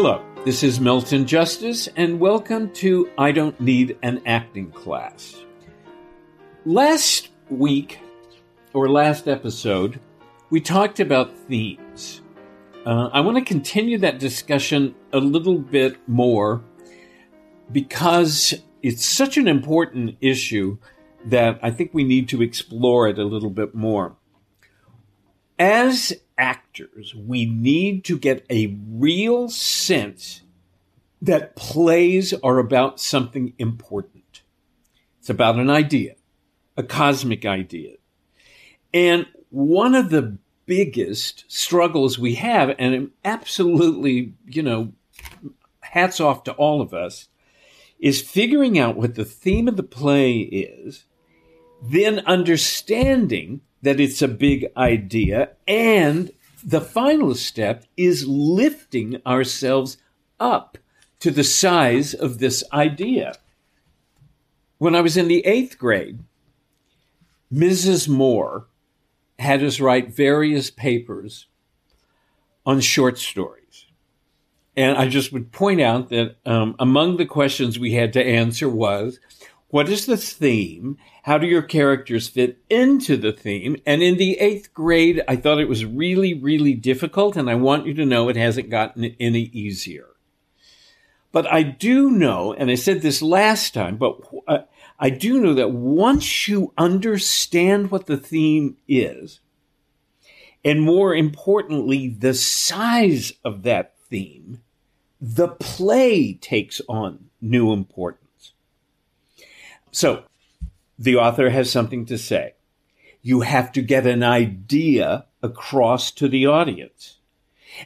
Hello, this is Milton Justice, and welcome to I Don't Need an Acting Class. Last week, or last episode, we talked about themes. Uh, I want to continue that discussion a little bit more because it's such an important issue that I think we need to explore it a little bit more. As actors, we need to get a real sense that plays are about something important. It's about an idea, a cosmic idea. And one of the biggest struggles we have, and absolutely, you know, hats off to all of us, is figuring out what the theme of the play is, then understanding that it's a big idea. And the final step is lifting ourselves up to the size of this idea. When I was in the eighth grade, Mrs. Moore had us write various papers on short stories. And I just would point out that um, among the questions we had to answer was what is the theme? How do your characters fit into the theme? And in the eighth grade, I thought it was really, really difficult. And I want you to know it hasn't gotten any easier. But I do know, and I said this last time, but uh, I do know that once you understand what the theme is, and more importantly, the size of that theme, the play takes on new importance. So the author has something to say. You have to get an idea across to the audience.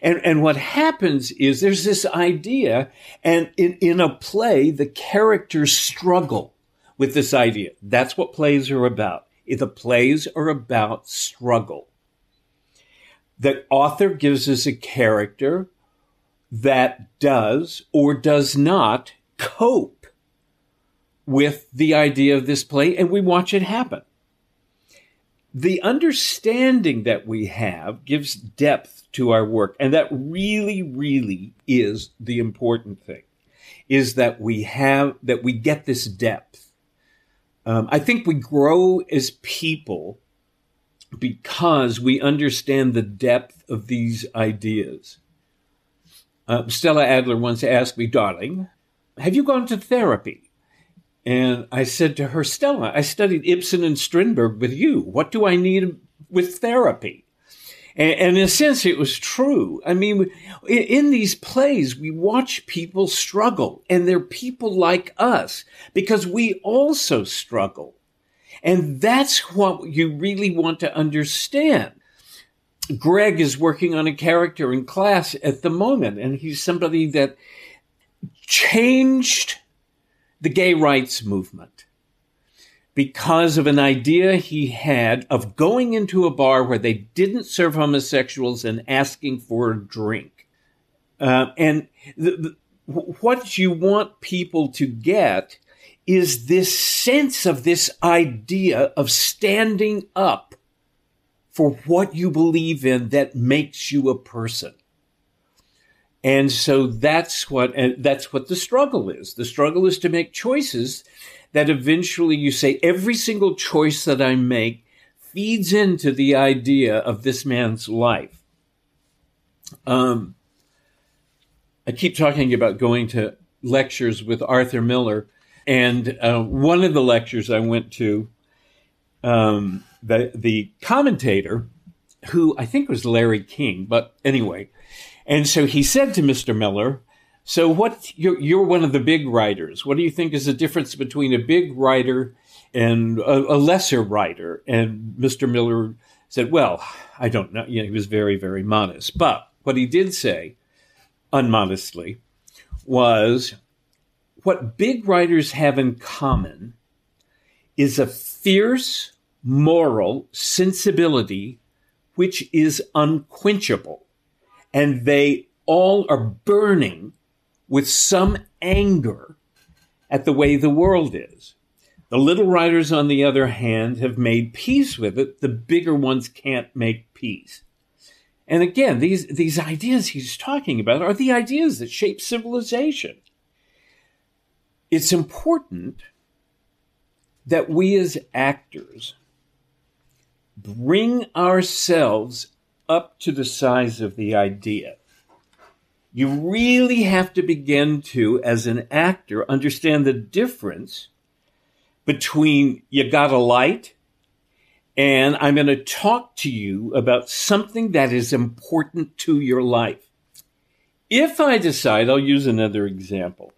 And, and what happens is there's this idea, and in, in a play, the characters struggle with this idea. That's what plays are about. The plays are about struggle. The author gives us a character that does or does not cope with the idea of this play and we watch it happen. The understanding that we have gives depth to our work. And that really, really is the important thing is that we have, that we get this depth. Um, I think we grow as people because we understand the depth of these ideas. Uh, Stella Adler once asked me, darling, have you gone to therapy? And I said to her, Stella, I studied Ibsen and Strindberg with you. What do I need with therapy? And, and in a sense, it was true. I mean, in, in these plays, we watch people struggle, and they're people like us because we also struggle. And that's what you really want to understand. Greg is working on a character in class at the moment, and he's somebody that changed the gay rights movement because of an idea he had of going into a bar where they didn't serve homosexuals and asking for a drink. Uh, and the, the, what you want people to get is this sense of this idea of standing up for what you believe in that makes you a person. And so that's what, that's what the struggle is. The struggle is to make choices that eventually you say every single choice that I make feeds into the idea of this man's life. Um, I keep talking about going to lectures with Arthur Miller, and uh, one of the lectures I went to, um, the the commentator, who I think was Larry King, but anyway, and so he said to Mr. Miller, So, what you're, you're one of the big writers. What do you think is the difference between a big writer and a, a lesser writer? And Mr. Miller said, "Well, I don't know." You know, he was very, very modest, but what he did say, unmodestly, was what big writers have in common is a fierce moral sensibility which is unquenchable. And they all are burning with some anger at the way the world is. The little writers, on the other hand, have made peace with it. The bigger ones can't make peace. And again, these, these ideas he's talking about are the ideas that shape civilization. It's important that we as actors bring ourselves up to the size of the idea. You really have to begin to, as an actor, understand the difference between you got a light and I'm going to talk to you about something that is important to your life. If I decide, I'll use another example.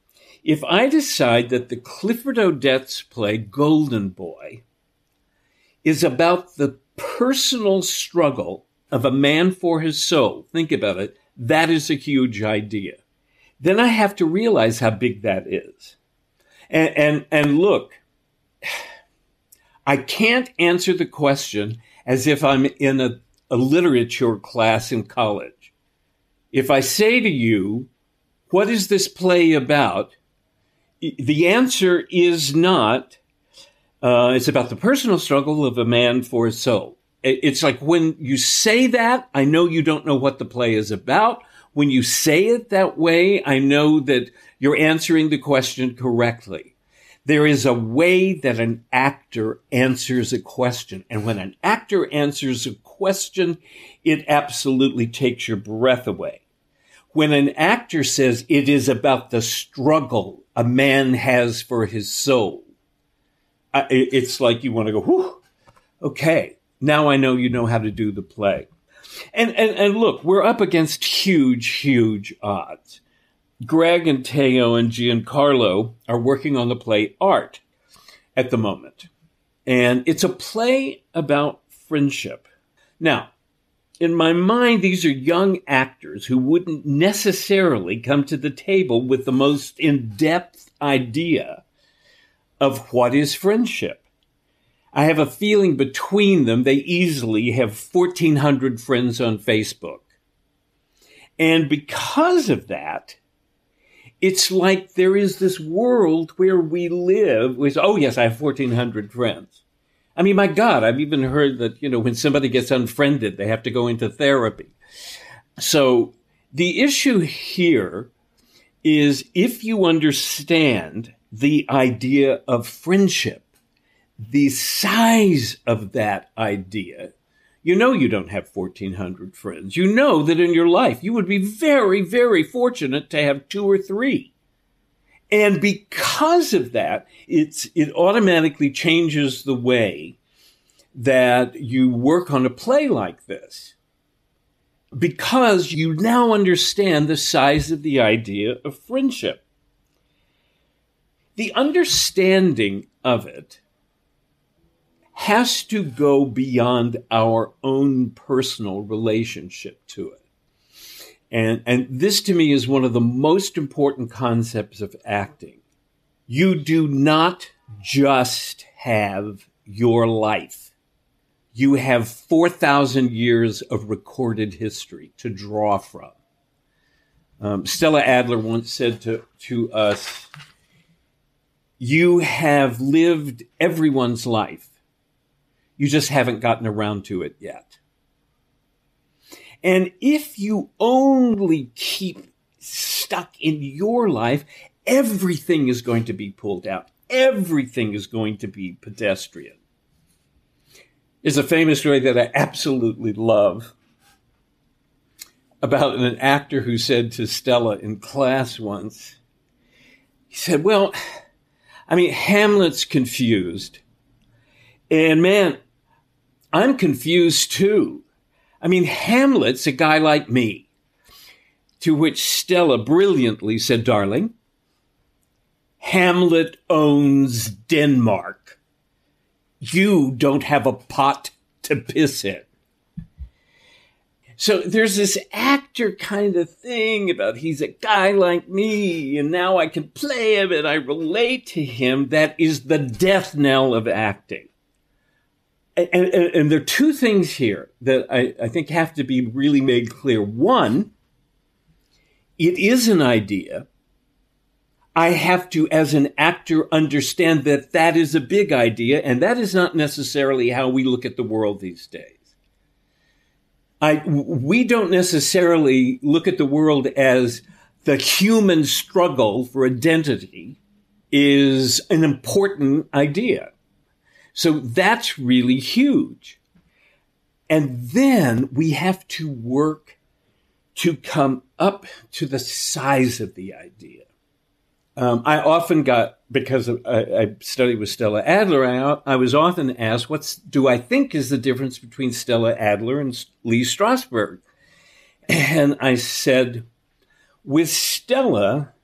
If I decide that the Clifford Odets play Golden Boy is about the personal struggle of a man for his soul, think about it, that is a huge idea. Then I have to realize how big that is. And, and, and look, I can't answer the question as if I'm in a, a literature class in college. If I say to you, what is this play about? The answer is not, uh, it's about the personal struggle of a man for his soul. It's like when you say that, I know you don't know what the play is about. When you say it that way, I know that you're answering the question correctly. There is a way that an actor answers a question. And when an actor answers a question, it absolutely takes your breath away. When an actor says it is about the struggle a man has for his soul, it's like you want to go, whew, okay, now I know you know how to do the play. And, and, and look, we're up against huge, huge odds. Greg and Teo and Giancarlo are working on the play Art at the moment. And it's a play about friendship. Now, in my mind, these are young actors who wouldn't necessarily come to the table with the most in depth idea of what is friendship. I have a feeling between them, they easily have 1,400 friends on Facebook. And because of that, it's like there is this world where we live with, oh, yes, I have 1,400 friends. I mean, my God, I've even heard that, you know, when somebody gets unfriended, they have to go into therapy. So the issue here is if you understand the idea of friendship, the size of that idea, you know you don't have 1,400 friends. You know that in your life you would be very, very fortunate to have two or three. And because of that, it's, it automatically changes the way that you work on a play like this. Because you now understand the size of the idea of friendship. The understanding of it has to go beyond our own personal relationship to it. And, and this to me is one of the most important concepts of acting. You do not just have your life. You have 4,000 years of recorded history to draw from. Um, Stella Adler once said to, to us, You have lived everyone's life you just haven't gotten around to it yet. And if you only keep stuck in your life, everything is going to be pulled out. Everything is going to be pedestrian. There's a famous story that I absolutely love about an actor who said to Stella in class once, he said, Well, I mean, Hamlet's confused. And man, I'm confused too. I mean, Hamlet's a guy like me. To which Stella brilliantly said, Darling, Hamlet owns Denmark. You don't have a pot to piss in. So there's this actor kind of thing about he's a guy like me, and now I can play him and I relate to him. That is the death knell of acting. And, and, and there are two things here that I, I think have to be really made clear. One, it is an idea. I have to, as an actor, understand that that is a big idea, and that is not necessarily how we look at the world these days. I, we don't necessarily look at the world as the human struggle for identity is an important idea. So that's really huge. And then we have to work to come up to the size of the idea. Um, I often got because I, I, studied with Stella Adler. I, I, was often asked, "What do I think is the difference between Stella Adler and Lee Strasberg?" And I said, "With Stella,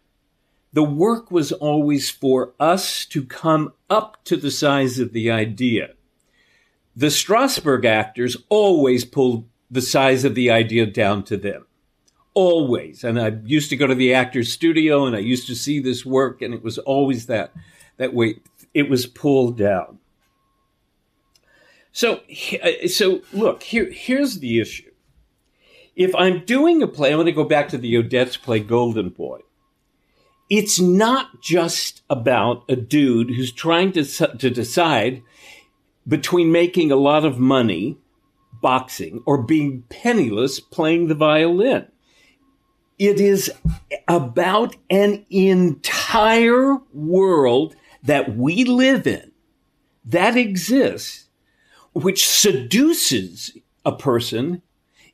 the work was always for us to come up to the size of the idea. The Strasberg actors always pulled the size of the idea down to them." Always. And I used to go to the actor's studio and I used to see this work, and it was always that that way. It was pulled down. So, uh, so look here. Here's the issue. If I'm doing a play, I want to go back to the Odets play Golden Boy. It's not just about a dude who's trying to to decide between making a lot of money boxing or being penniless playing the violin. It is about an entire world that we live in that exists, which seduces a person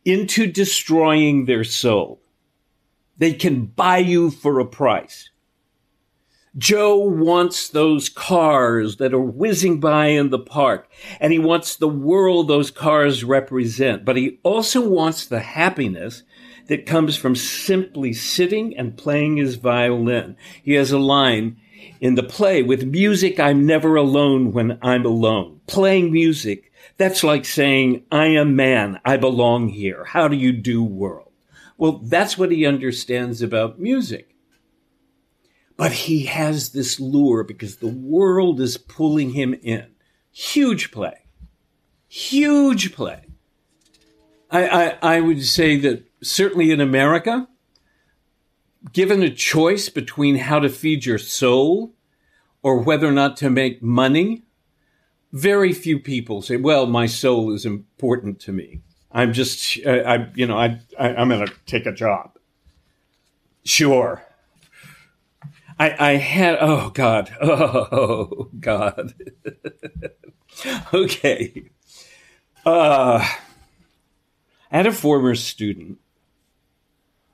into destroying their soul. They can buy you for a price. Joe wants those cars that are whizzing by in the park, and he wants the world those cars represent, but he also wants the happiness that comes from simply sitting and playing his violin. He has a line in the play with music, I'm never alone when I'm alone. Playing music, that's like saying, I am man, I belong here. How do you do, world? Well, that's what he understands about music. But he has this lure because the world is pulling him in. Huge play. Huge play. I, I, I would say that certainly in America, given a choice between how to feed your soul or whether or not to make money, very few people say, "Well, my soul is important to me. I'm just, uh, I, you know, I, I I'm going to take a job." Sure. I, I had, oh God, oh God. okay. Uh, I had a former student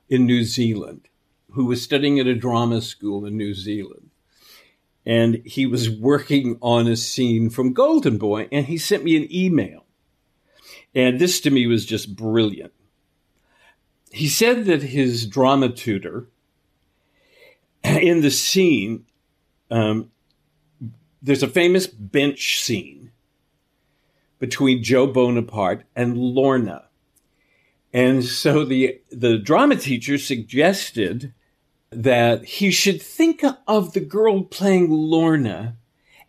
in New Zealand who was studying at a drama school in New Zealand. And he was working on a scene from Golden Boy, and he sent me an email. And this to me was just brilliant. He said that his drama tutor in the scene, um, there's a famous bench scene between Joe Bonaparte and Lorna. And so the, the drama teacher suggested that he should think of the girl playing Lorna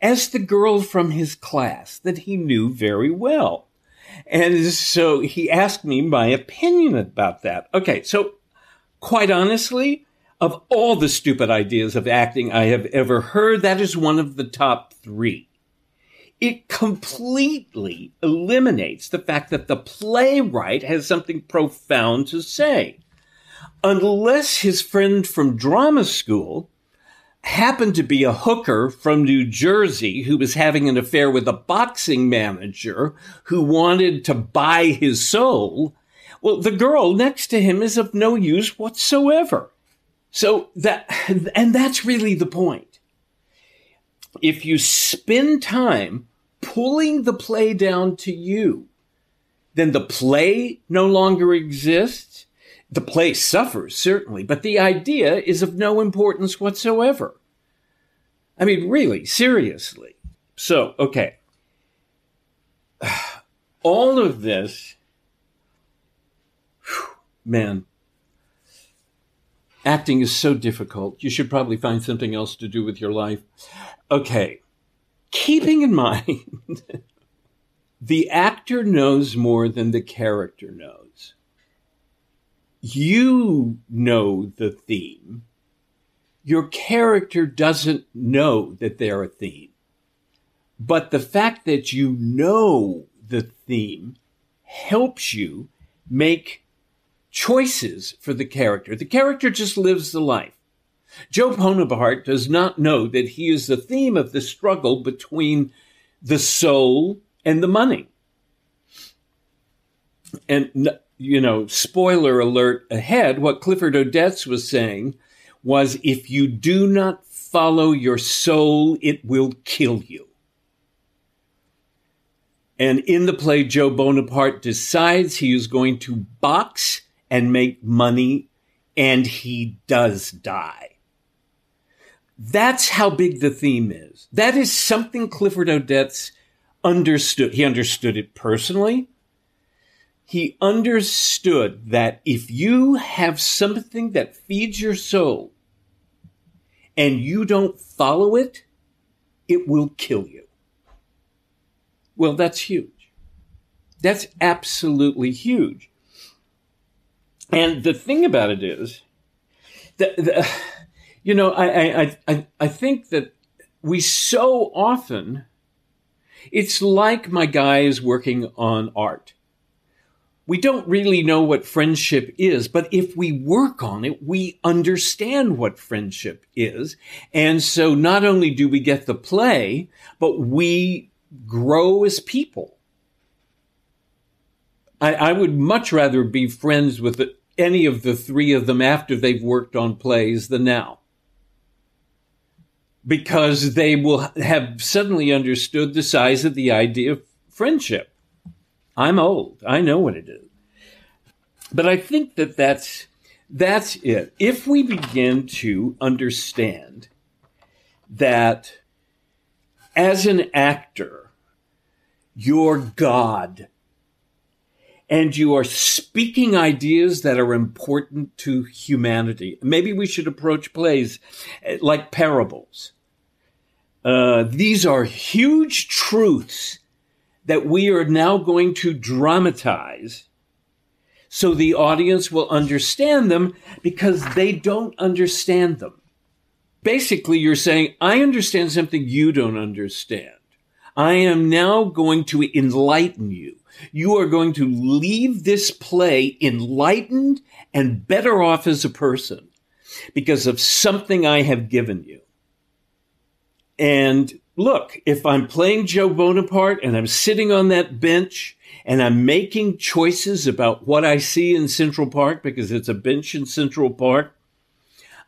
as the girl from his class that he knew very well. And so he asked me my opinion about that. Okay, so quite honestly, of all the stupid ideas of acting I have ever heard, that is one of the top three it completely eliminates the fact that the playwright has something profound to say. Unless his friend from drama school happened to be a hooker from New Jersey who was having an affair with a boxing manager who wanted to buy his soul, well, the girl next to him is of no use whatsoever. So that, and that's really the point if you spend time pulling the play down to you, then the play no longer exists. the play suffers, certainly, but the idea is of no importance whatsoever. I mean, really, seriously. So, okay. All of this, man, acting is so difficult. You should probably find something else to do with your life. Okay. Keeping in mind, the actor knows more than the character knows. You know the theme your character doesn't know that they're a theme. But the fact that you know the theme helps you make choices for the character. The character just lives the life. Joe Bonaparte does not know that he is the theme of the struggle between the soul and the money. And, you know, spoiler alert ahead, what Clifford Odets was saying was if you do not follow your soul, it will kill you. And in the play, Joe Bonaparte decides he is going to box and make money, and he does die. That's how big the theme is. That is something Clifford Odets understood. He understood it personally he understood that if you have something that feeds your soul and you don't follow it, it will kill you. Well, that's huge. That's absolutely huge. And the thing about it is that, the, you know, I, I, I, I think that we so often, it's like my guy is working on art we don't really know what friendship is, but if we work on it, we understand what friendship is. And so not only do we get the play, but we grow as people. I, I would much rather be friends with any of the three of them after they've worked on plays than now. Because they will have suddenly understood the size of the idea of friendship. I'm old. I know what it is. But I think that that's, that's it. If we begin to understand that as an actor, you're God and you are speaking ideas that are important to humanity. Maybe we should approach plays eh, like parables. Uh, these are huge truths that we are now going to dramatize so the audience will understand them because they don't understand them. Basically, you're saying, I understand something you don't understand. I am now going to enlighten you. You are going to leave this play enlightened and better off as a person because of something I have given you. And look, if I'm playing Joe Bonaparte and I'm sitting on that bench and I'm making choices about what I see in Central Park because it's a bench in Central Park,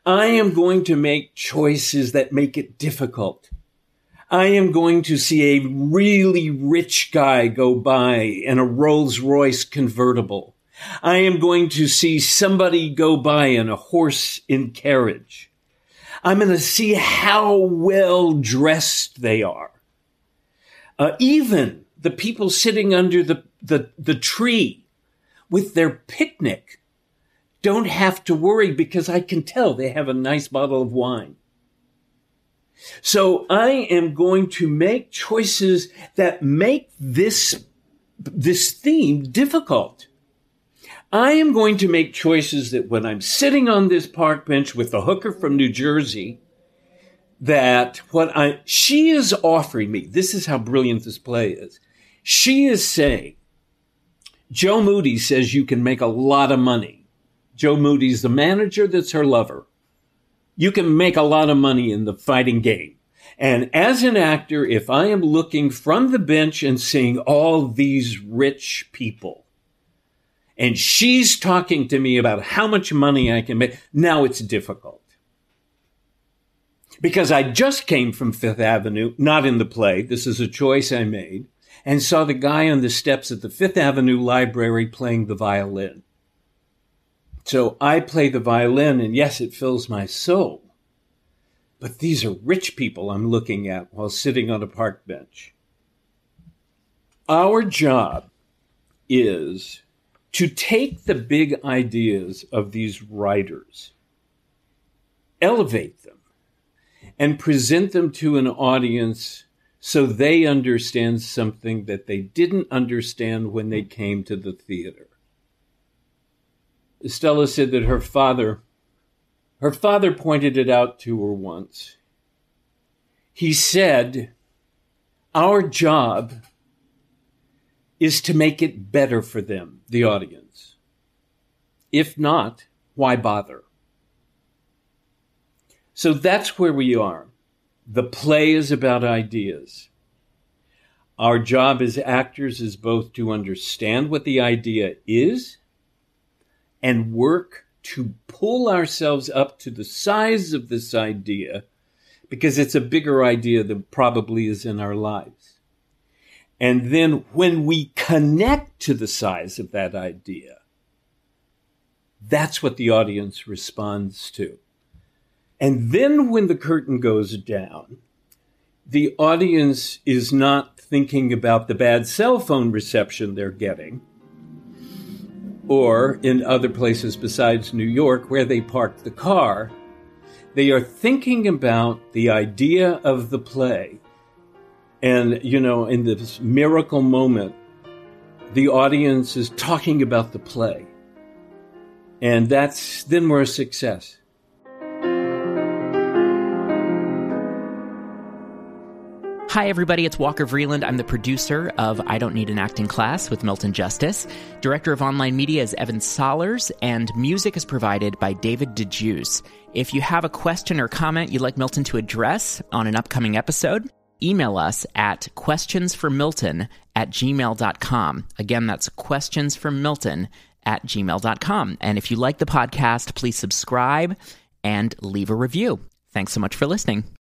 I am going to make choices that make it difficult. I am going to see a really rich guy go by in a Rolls Royce convertible. I am going to see somebody go by in a horse in carriage. I'm going to see how well dressed they are. Uh, even the people sitting under the, the, the tree with their picnic don't have to worry because I can tell they have a nice bottle of wine. So I am going to make choices that make this, this theme difficult. I am going to make choices that when I'm sitting on this park bench with the hooker from New Jersey, that what I, she is offering me, this is how brilliant this play is. She is saying, Joe Moody says you can make a lot of money. Joe Moody's the manager that's her lover. You can make a lot of money in the fighting game. And as an actor, if I am looking from the bench and seeing all these rich people, and she's talking to me about how much money I can make, now it's difficult. Because I just came from Fifth Avenue, not in the play. This is a choice I made and saw the guy on the steps at the Fifth Avenue Library playing the violin. So I play the violin, and yes, it fills my soul. But these are rich people I'm looking at while sitting on a park bench. Our job is to take the big ideas of these writers, elevate them, and present them to an audience so they understand something that they didn't understand when they came to the theater. Stella said that her father her father pointed it out to her once. He said, Our job is to make it better for them, the audience. If not, why bother? So that's where we are. The play is about ideas. Our job as actors is both to understand what the idea is and work to pull ourselves up to the size of this idea because it's a bigger idea than probably is in our lives. And then when we connect to the size of that idea, that's what the audience responds to. And then when the curtain goes down, the audience is not thinking about the bad cell phone reception they're getting or in other places besides New York where they parked the car. They are thinking about the idea of the play. And, you know, in this miracle moment, the audience is talking about the play. And that's, then we're a success. Hi, everybody. It's Walker Vreeland. I'm the producer of I Don't Need an Acting Class with Milton Justice. Director of online media is Evan Solers, and music is provided by David DeJuice. If you have a question or comment you'd like Milton to address on an upcoming episode, email us at questionsformilton at gmail.com. Again, that's questionsformilton at gmail.com. And if you like the podcast, please subscribe and leave a review. Thanks so much for listening.